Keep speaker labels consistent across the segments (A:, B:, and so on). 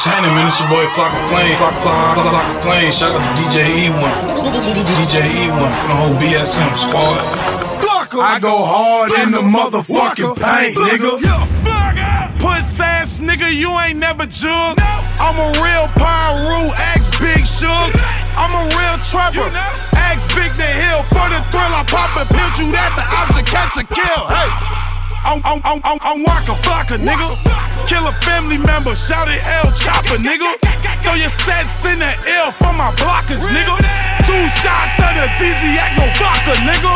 A: Shannon, man, it's your boy Flocka Flame. Flocka Flocka Flocka Flame. Shout out to DJ E1. DJ E1 from the whole BSM squad.
B: I go hard in the motherfucking paint, nigga.
C: Puss ass nigga, you ain't never jug. I'm a real Pyru, ask Big Shug. I'm a real trapper, ask Vic the Hill. For the thrill, I pop a pill, you that the object, catch a kill. Hey, I'm, I'm, I'm, I'm, I'm Waka Flocka, nigga. Kill a family member, shout it El Chopper, nigga. Throw your sets in the L for my blockers, nigga. Two shots of the DZ no vodka, nigga.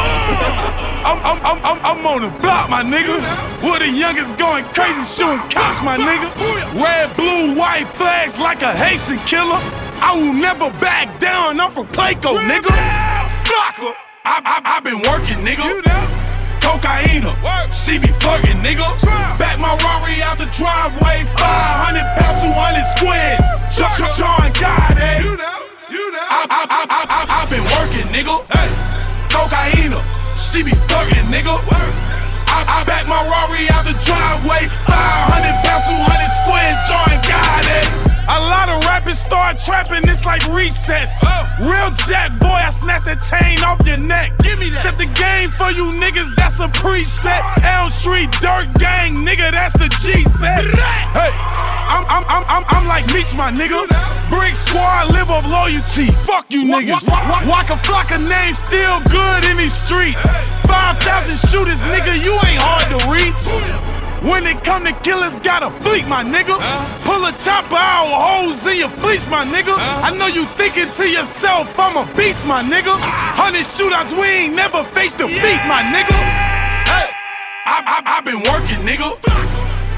C: I'm, I'm, I'm, I'm, I'm on the block, my nigga. Where the youngest going crazy, shooting cops, my nigga. Red, blue, white flags like a Haitian killer. I will never back down. I'm from Clayco, nigga. Blocker. I, I, I been working, nigga. Cocaine, she be fucking, nigga. Back my Rari out the driveway, 500 pounds, 200 squares. John God, eh? You know, you know. I, I, I, I, I, I been working, nigga. Hey. Cocaine, she be fucking, nigga. I, I back my Rari out the driveway, 500 pounds, 200 squares. John God, eh? A lot of rappers start trapping, it's like recess. Oh. Real jack boy, I snap the chain off your neck. Give me that. Set the game for you niggas, that's a preset. Elm Street Dirt Gang, nigga, that's the G set. Hey, I'm, I'm, I'm, I'm, I'm like Meech, my nigga. Brick Squad, live of loyalty. Fuck you niggas. Waka Flocka name still good in these streets. 5,000 shooters, nigga, you ain't hard to reach. When it come to killers, got a fleet, my nigga. Pull a chopper out, holes in your fleece, my nigga. I know you thinking to yourself, I'm a beast, my nigga. Hundred shootouts, we ain't never faced defeat, my nigga. Hey, I, I, I been working, nigga.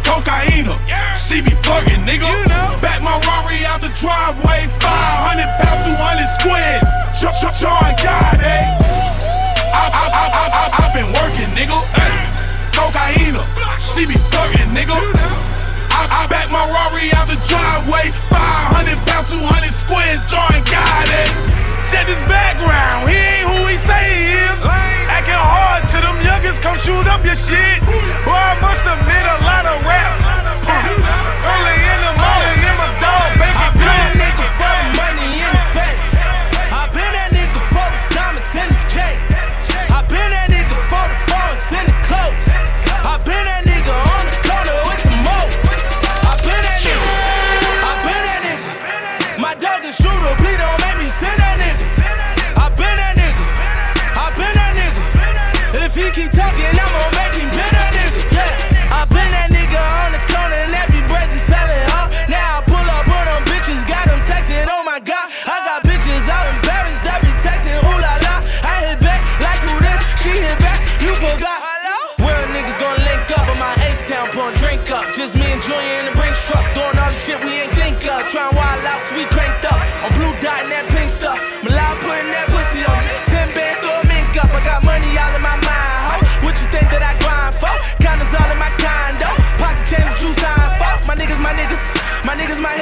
C: Cocaine, she be fucking, nigga. Back my Rari out the driveway, 500 pounds, 200 squares. John God, eh? I, I, I, I, I, I been working, nigga. Hey, cocaine, she be fucking, nigga. I, I back my Rari out the driveway, 500 pounds, 200 squares. John God, eh? Check his background, he ain't who he say he is. Acting hard to them youngers, come shoot up your shit. Boy, I must admit a lot of rap. Early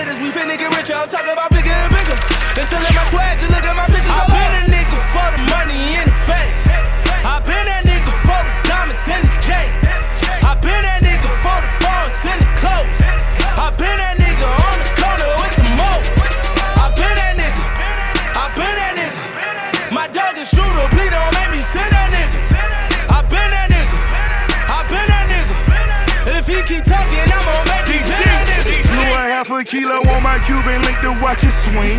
D: hitters. We finna get richer. I'm talking about bigger and bigger. They still in my swag, just look at my pictures. I been a nigga for the money and the fame. I've been that nigga for the diamonds and the chain. I've been that nigga for the foreigns and the clothes. I've been that nigga on the corner with the mo. I've been that nigga. I've been that nigga. My dog is shooter, please don't make me send that nigga. I've been that nigga. I've been that nigga. If he keep talking, I'm gonna make him send that nigga.
B: Blew a half a kilo my Cuban link to watch it swing.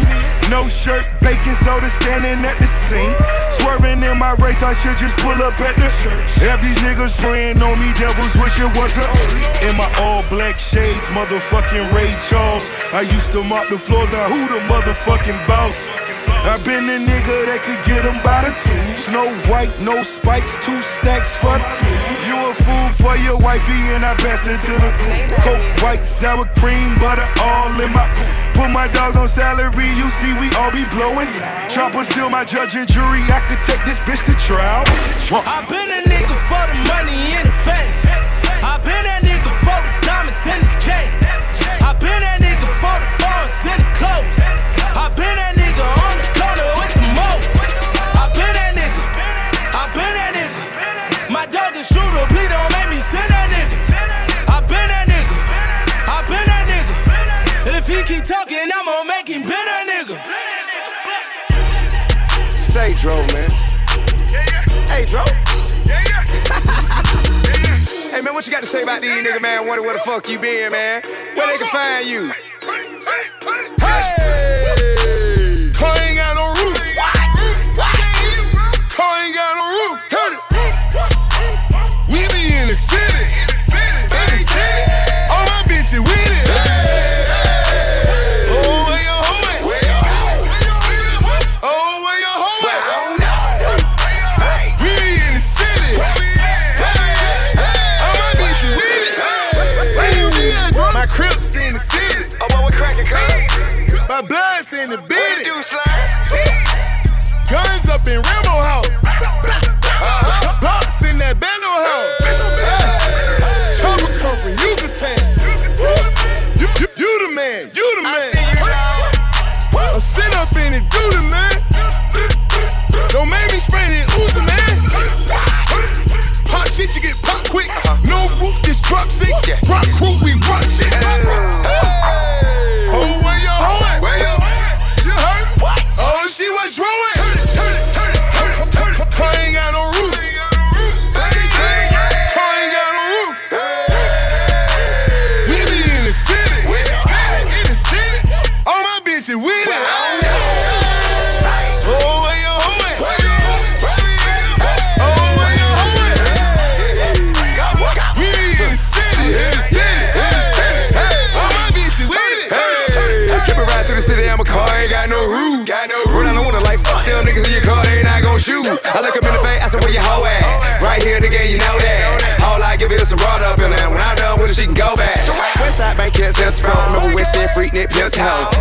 B: No shirt, baking soda standing at the sink. Swerving in my wraith, I should just pull up at the church. Have these niggas praying on me, devils wish it was a In my all black shades, motherfucking Ray Charles. I used to mop the floors, now who the motherfucking boss? I been the nigga that could get them by the two. Snow white, no spikes, two stacks for the You a fool for your wifey and I passed it to the Coke, white, sour cream, butter all in my Put my dogs on salary, you see we all be blowing. Chopper still my judge and jury, I could take this bitch to trial.
D: I been a nigga for the money and the fame. I been that nigga for the diamonds and the
E: Dro, man. Hey, Dro. hey, man, what you got to say about these niggas, man? Wonder where the fuck you been, man? Where they can find you?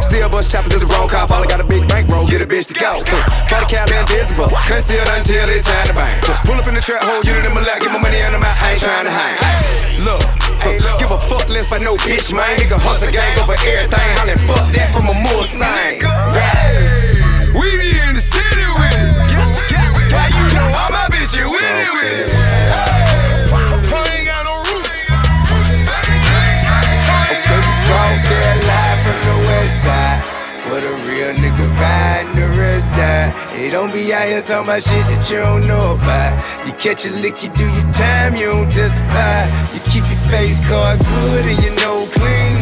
E: Still bust choppers in the wrong car. All I got a big bankroll, get a bitch to go. For the Cali invisible, concealed until it's time to bang. Pull up in the trap, hold unit in my lap, get my money under my, I ain't trying to hang. Look, give a fuck less for no bitch, man. Nigga hustle gang over everything. Hollin' fuck that from a more sign. We be in the city with it. Why you know all my bitches with it with it? Rest die. Don't be out here talking about shit that you don't know about. You catch a lick, you do your time, you don't testify. You keep your face card good and you nose clean.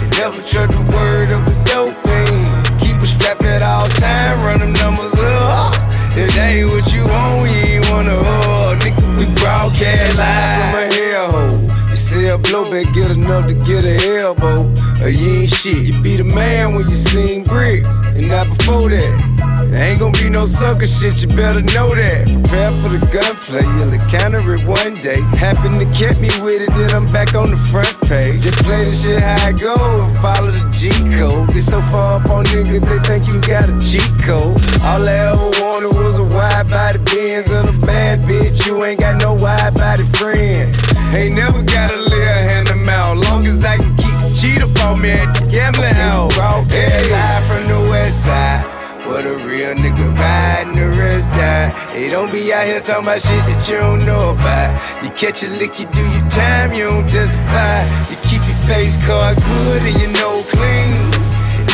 E: You never trust the word of a dope thing. Keep a strap at all time, run them numbers up. If that ain't what you want, you ain't wanna hold. Nigga, we broadcast live from a hellhole. You sell blowback, get enough to get a elbow. Or you ain't shit. You be the man when you seen bricks, and not before that. There ain't gonna be no sucker shit, you better know that. Prepare for the gunplay, you'll encounter it one day. Happen to catch me with it, then I'm back on the front page. Just play the shit how I go and follow the G code. Get so far up on niggas, they think you got a cheat code. All I ever wanted was a wide body Benz and a bad bitch. You ain't got no wide body friend. Ain't never got a little hand them out. Long as I can keep the cheat up on me at the gambling house. Yeah, live from the west side. Where a real nigga ride and the rest die. They don't be out here talking about shit that you don't know about. You catch a lick, you do your time, you don't testify. You keep your face card good and you know clean.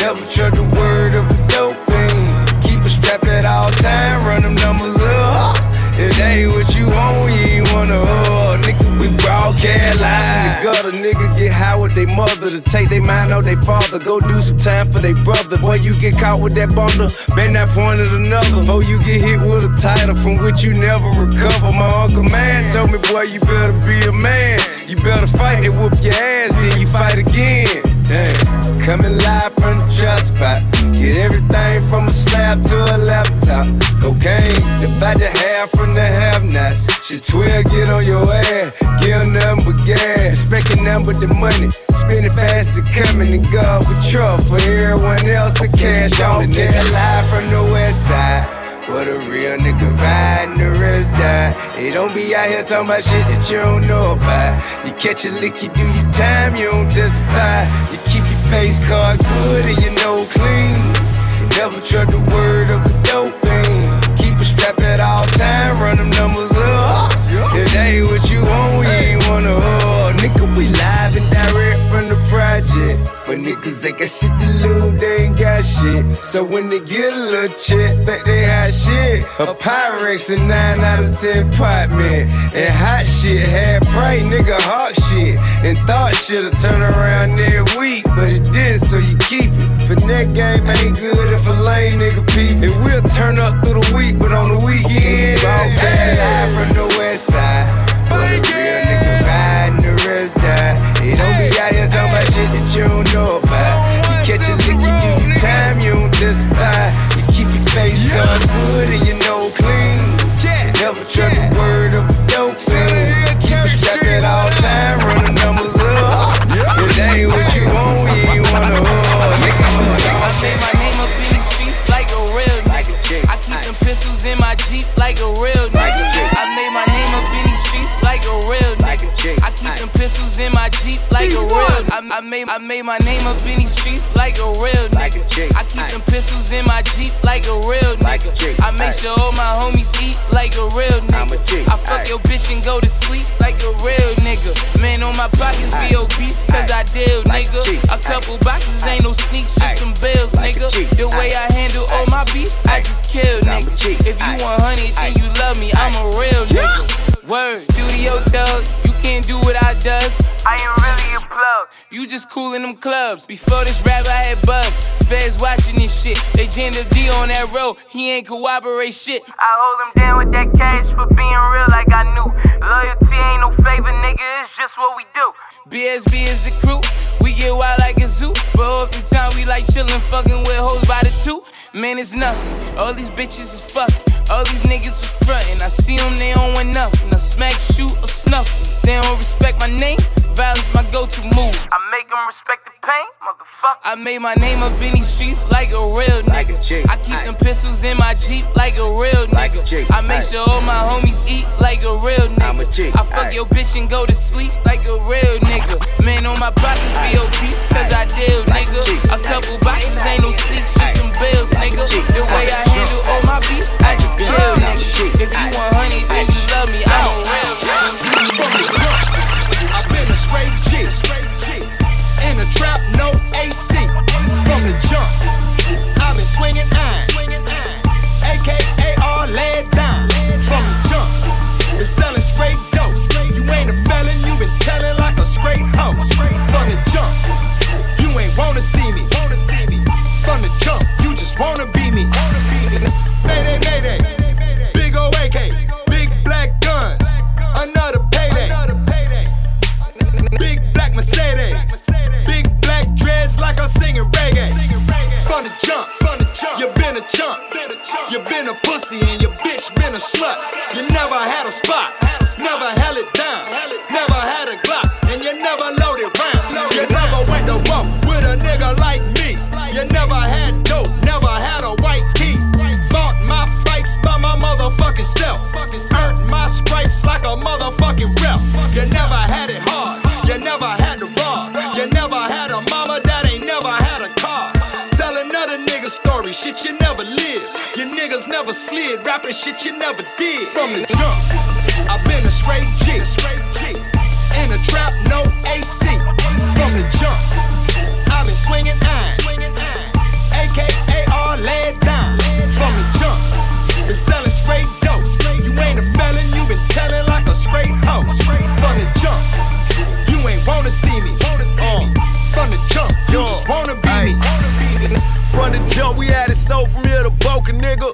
E: Never trust they to take their mind out they father. Go do some time for they brother. Boy, you get caught with that bundle, bend that point at another. Before you get hit with a title from which you never recover. My uncle man told me, boy, you better be a man. You better fight, they whoop your ass, then you fight again. Damn. Coming live from the trap spot. Get everything from a slab to a laptop. Cocaine, divide the half from the half nots. Shit 12, get on your ass. Give nothing but gas. Expecting nothing but the money. Spending fast and coming and go with truck for everyone else a cash on the nigga live from the west side. Where the real nigga ride and the rest die. They don't be out here talking about shit that you don't know about. You catch a lick, you do your time, you don't testify. You keep your face card good and your nose clean. You never trust the word of a dope thing. Keep a strap at all time, run them numbers up. If that ain't what you want, we ain't wanna hold. Nigga, we live and direct from the project. But niggas ain't got shit to lose, they ain't got shit. So when they get a little check, think they hot shit. A Pyrex a 9 out of 10 pot, man. And hot shit, had price, nigga, hot shit. And thought shit'll turn around every week, but it didn't, so you keep it. For that game ain't good if a lame nigga peep. And we'll turn up through the week, but on the weekend, broadcast live from the west side. But a shit that you don't know about. You catch a lick, you do your time, you don't justify. You keep your face good and your
F: made I made my name up in these streets like a real nigga. I keep them pistols in my Jeep like a real nigga. I make sure all my homies eat like a real nigga. I fuck your bitch and go to sleep like a real nigga. Man on my pockets be obese cause I deal nigga. A couple boxes ain't no sneaks, just some bills nigga. The way I handle all my beefs, I just kill nigga. If you want honey, then you love me, I'm a real nigga. Word, studio thug, you can't do what I does. I ain't really You just cool in them clubs. Before this rap, I had buzz. Feds watching this shit. They jammed up D on that road. He ain't cooperate shit. I hold him down with that cash for being real like I knew. Loyalty ain't no favor, nigga. It's just what we do. BSB is the crew. We get wild like a zoo. But oftentimes we like chillin', fucking with hoes by the two. Man, it's nothing. All these bitches is fuckin'. All these niggas was frontin'. I see them, they don't want nothing. I smack, shoot, or snuff 'em. They don't respect my name. Violence my go-to move. I make them respect the pain, motherfucker. I made my name up in these streets like a real nigga.
E: Like a G.
F: I keep them pistols in my Jeep like a real nigga.
E: Like a G.
F: I make
E: Aye.
F: sure all my homies eat like a real nigga.
E: I'm a G.
F: I fuck
E: Aye.
F: your bitch and go to sleep like a real nigga. Man on my pockets be obese cause I deal nigga. A couple boxes ain't no sneaks,
G: rapping shit you never did. From the jump, I've been a straight G. In a trap, no AC. From the jump, I've been swinging iron. AKA all laid down. From the jump, been selling straight dope. You ain't a felon, you been telling like a straight hoe. From the jump, you ain't wanna see me. Uh, from the jump, you just wanna be me.
H: From the jump, we had it so from here to Boca, nigga.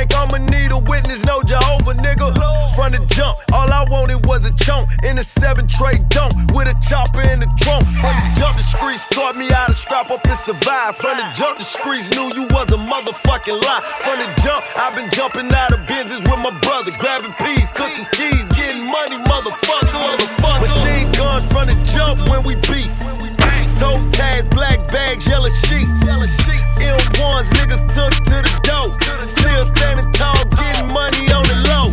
H: Think I'ma need a witness, no Jehovah, nigga. From the jump, all I wanted was a chunk in a seven tray dunk with a chopper in the trunk. From the jump, the streets taught me how to strap up and survive. From the jump, the streets knew you was a motherfucking lie. From the jump, I've been jumping out of business with my brothers, grabbing peas, cooking keys, getting money, motherfucker, motherfucker. Machine guns from the jump when we beef. Toe tags, black bags, yellow sheets. M1s, niggas took to the dope. Still standing tall, getting money on the low.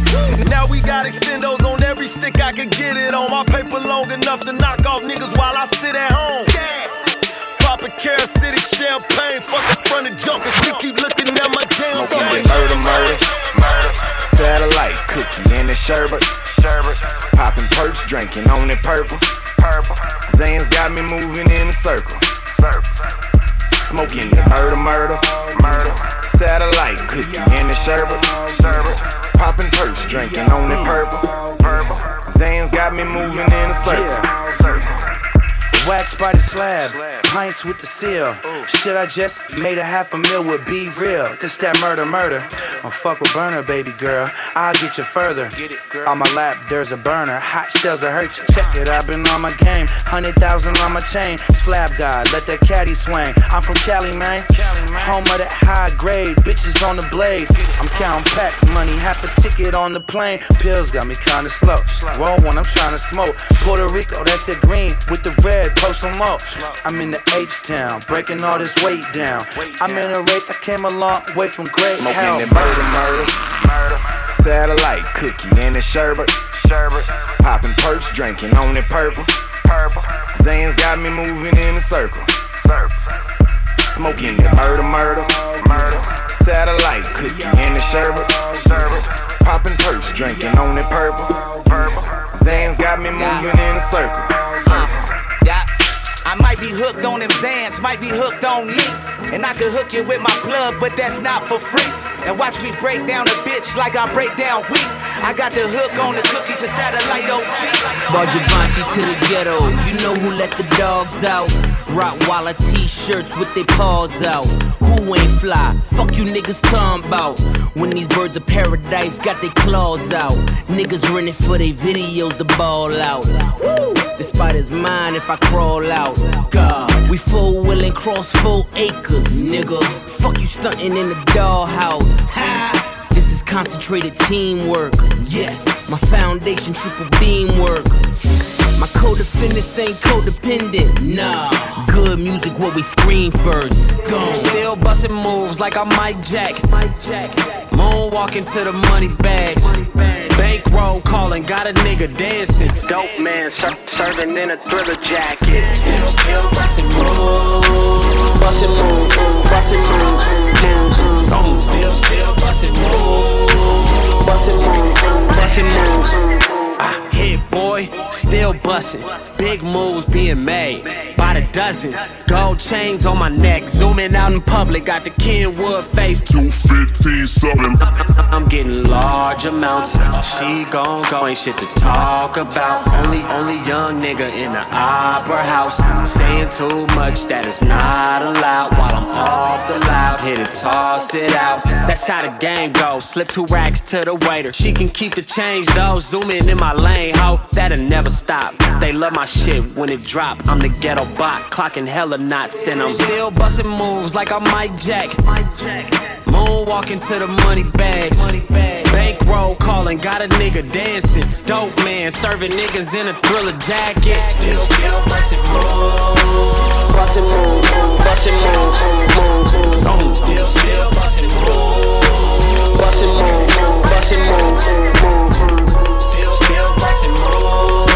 H: Now we got extendos on every stick I can get it on. My paper long enough to knock off niggas while I sit at home. Poppin' Carol City champagne, fucking front of and she keep looking at my jam.
I: Smoking that murder, murder. Satellite cookie in the sherbet. Sherbet. Popping perks, drinking on that purple. Purple. Zans got me moving in a circle. Smoking the murder, murder, murder. Satellite cookie in the sherbet. Popping perks, drinking on it purple. Zan's got me moving in a circle.
J: Wax by the slab, pints with the seal. Shit, I just made a half a mil with B-Real. Just that murder, murder. I'm fuck with burner, baby girl. I'll get you further. On my lap, there's a burner. Hot shells will hurt you. Check it, I've been on my game. Hundred thousand on my chain. Slab guy, let that caddy swing. I'm from Cali, man. Home of that high grade. Bitches on the blade. I'm counting pack money, half a ticket on the plane. Pills got me kinda slow. Roll one, I'm trying to smoke. Puerto Rico, that's it green with the red post some more. I'm in the H town, breaking all this weight down. I'm in a rape, I came a long way from great
I: Smoking
J: health.
I: that murder, murder, murder. Satellite cookie in the sherbet, sherbet. Popping perks, drinking on it purple, purple. Zan's got me moving in a circle, circle. Smoking the murder, murder, murder. Satellite cookie in the sherbet, sherbet. Popping perks, drinking on it purple, purple. Zan's got me moving in a circle.
K: I might be hooked on them Zans, might be hooked on me. And I could hook you with my plug, but that's not for free. And watch me break down a bitch like I break down wheat. I got the hook on the cookies and satellite OG.
L: Brought Givenchy to the ghetto. You know who let the dogs out? Rottweiler t-shirts with their paws out. Who ain't fly? Fuck you niggas talking about. When these birds of paradise got their claws out. Niggas running for their videos to ball out. Woo! The spot is mine if I crawl out. God, we full willing cross full acres, nigga. Fuck you stunting in the dollhouse. Ha! Concentrated teamwork. Yes, my foundation triple beam work. My co-defendants ain't codependent. Nah, good music, what we scream first. Go.
M: Still busting moves like I'm Mike Jack. Moonwalking to the money bags. Bankroll calling, got a nigga dancing. Dope man ser- serving in a thriller jacket. Still, still busting moves. Busting moves, busting moves, moves. Song still, still busting moves. Busting moves, busting moves. Ah, hit boy, still bustin'. Big moves being made by the dozen. Gold chains on my neck, zooming out in public. Got the Kenwood face, 215 something. I'm getting large amounts. She gon' go, ain't shit to talk about. Only, only young nigga in the opera house. Saying too much that is not allowed. While I'm off the loud, hit it, toss it out. That's how the game goes. Slip two racks to the waiter. She can keep the change though. Zooming in my lane, ho, that'll never stop. They love my shit when it drop. I'm the ghetto bot, clocking hella knots, and I'm still busting moves like I'm Mike Jack. Moonwalking to the money bags. Bankroll calling, got a nigga dancing. Dope man serving niggas in a thriller jacket. Still, still busting moves. Busting moves, busting moves, moves. Song still, still busting moves. Busting moves, busting moves, moves. Busting moves.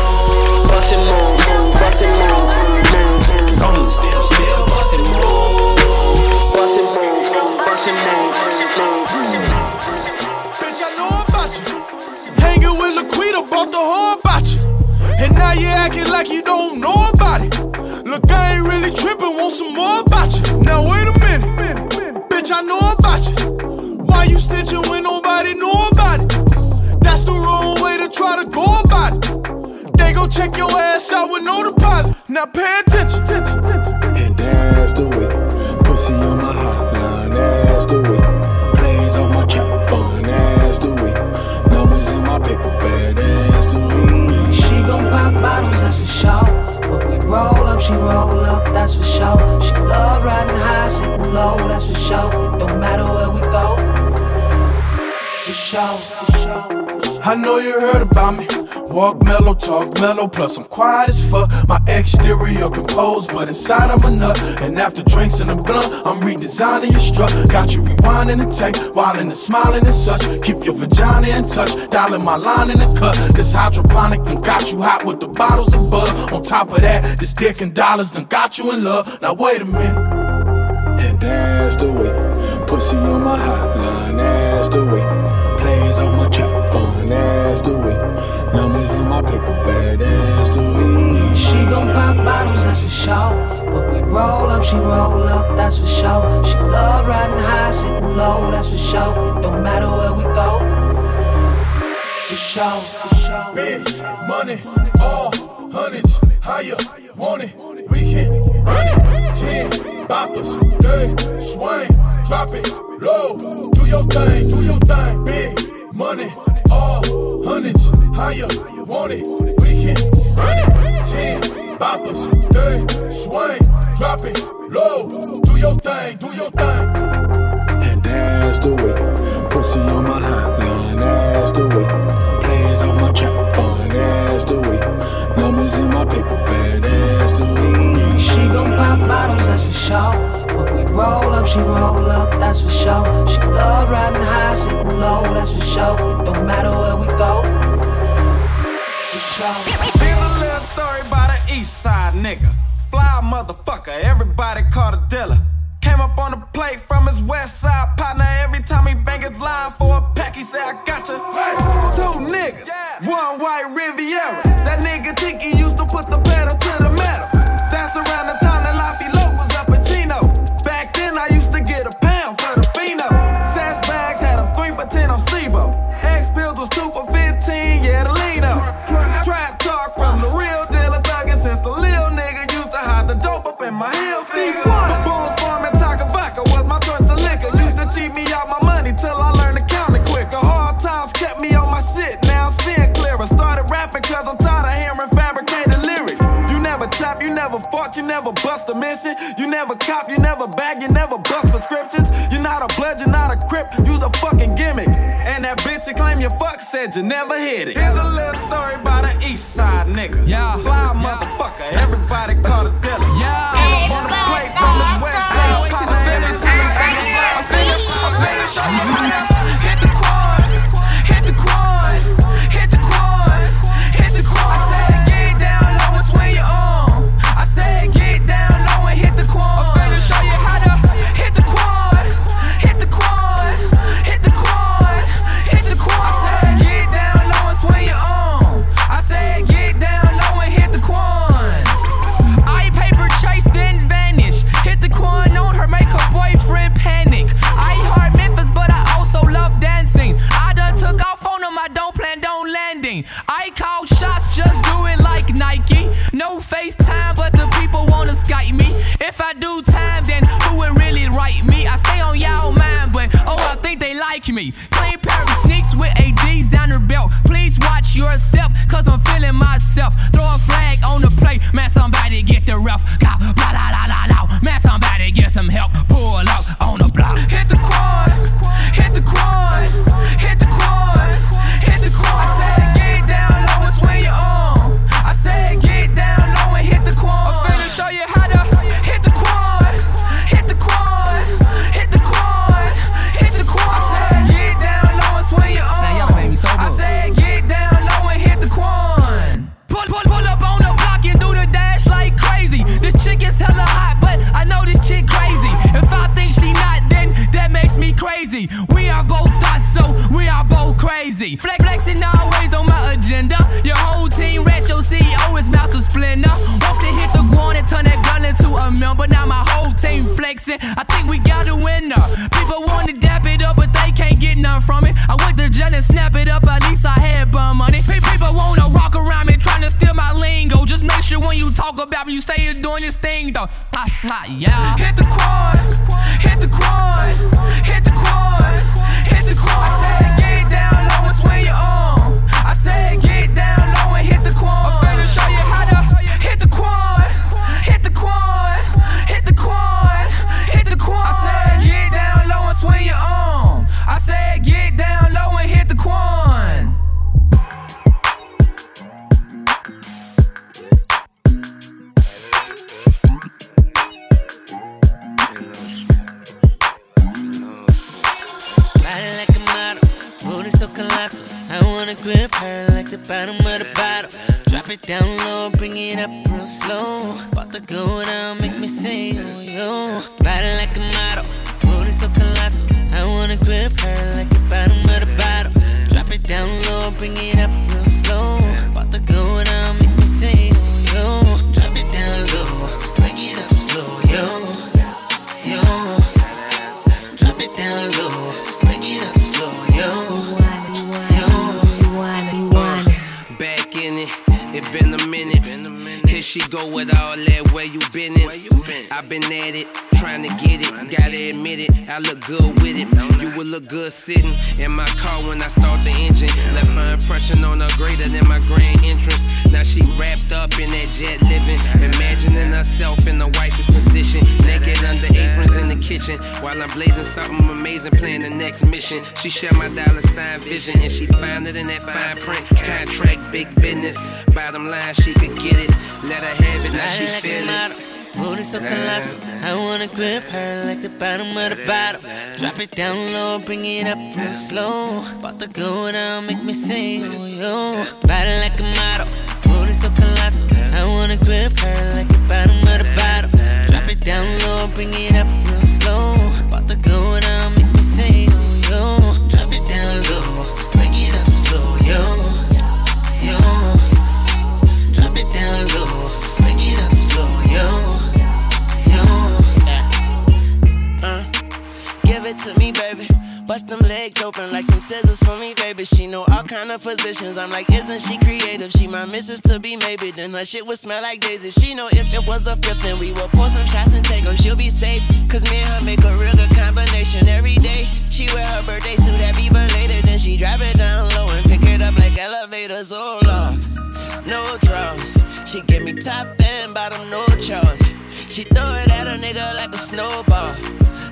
C: I know you heard about me. Walk mellow, talk mellow, plus I'm quiet as fuck. My exterior composed, but inside I'm a nut. And after drinks and a blunt, I'm redesigning your strut. Got you rewinding the tape, wildin' and smiling and such. Keep your vagina in touch, dialing my line in the cut. This hydroponic done got you hot with the bottles of bud. On top of that, this dick and dollars done got you in love. Now wait a minute.
N: And the way. Pussy on my hotline, the way. Phone, the way. Numbers in my paper bag, that's the way.
O: She gon' pop bottles, that's for sure. When we roll up, she roll up, that's for sure. She love riding high, sitting low, that's for sure. It don't matter where we go. For sure, for sure.
P: Big money, all hundreds, higher, want it, we can run it. Ten boppers, third, swing, drop it, low, do your thing, do your thing. Big money, all hundreds, higher, want it, we can run it. Ten boppers, third, swing, drop it, low, do your thing, do your thing.
N: And that's the way. Pussy on my hotline, that's the way. Players on my trap phone, that's the way. Numbers in my paper bag, that's the way.
O: She gon' pop bottles, that's for sure. When we roll up, she roll up, that's for sure. She love riding high, sitting low, that's for sure. Don't matter where we go.
G: Here's a little story about an east side nigga. Fly motherfucker, everybody called a dealer. Came up on the plate from his west side partner. Mission. You never cop, you never bag, you never bust prescriptions. You're not a blood, you're not a crip, you's a fucking gimmick. And that bitch you claim you fuck said you never hit it. Here's a little story about an east side nigga. Yeah. Fly motherfucker, everybody like me. Clean pair of sneaks with a designer belt. Please watch your cause I'm feeling myself. Throw a flag on the plate, man, somebody get the rough. Yeah.
Q: Booty. I wanna grip her like the bottom of the bottle. Drop it down low, bring it up real slow. About to go down, make me say, oh yo. Body like a model, booty so colossal. I wanna grip her like the bottom of the bottle. Drop it down low, bring it up real slow. About to go down, make me say,
R: she go with i been at it, trying to get it, gotta admit it, I look good with it. You would look good sitting in my car when I start the engine. Left my impression on her greater than my grand entrance. Now she wrapped up in that jet living, imagining herself in the wifey position, naked under aprons in the kitchen, while I'm blazing something amazing, playing the next mission. She share my dollar sign vision, and she found it in that fine print. Contract, big business. Bottom line, she could get it. Let her have it, now she feel it.
Q: Booty so colossal. I wanna grip her like the bottom of the bottle. Drop it down low, bring it up real slow. About to go down, make me say, oh yo. Body like a model, booty so colossal. I wanna grip her like the bottom of the bottle. Drop it down low, bring it up real slow. About to go down, make me say, Bust them legs open like some scissors for me, baby. She know all kind of positions. I'm like, isn't she creative? She my missus to be, maybe. Then her shit would smell like daisy. She know if it was a fifth, then we would pour some shots and take take 'em. She'll be safe, cause me and her make a real good combination every day. She wear her birthday suit be belated, then she drop it down low and pick it up like elevators. Oh, Lord no draws. She give me top and bottom, no charge. She throw it at a nigga like a snowball.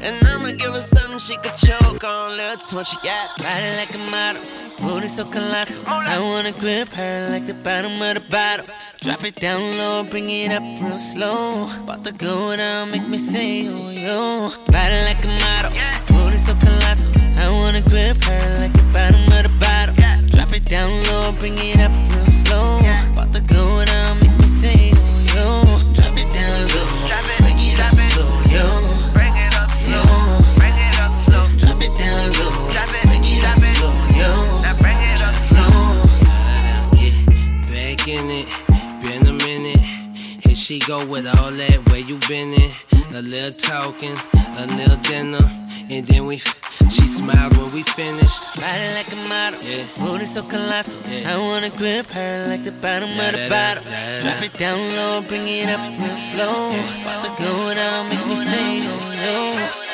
Q: And I'ma give her something she could choke on. Little twitch, yeah. Ride like a model. Booty so colossal. I wanna grip her like the bottom of the bottle. Drop it down low, bring it up real slow. About to go down, make me say, oh yo. Ride like a model. Booty so colossal. I wanna grip her like the bottom of the bottle. Drop it down low, bring it up real slow. About to go down, make me
R: talking, a little dinner, and then we. She smiled when we finished.
Q: Body like a model,
R: Yeah.
Q: booty so colossal. I wanna grip her like the bottom of the bottle. Drop it down low, bring it up real slow. About to go down, make me say, oh yo.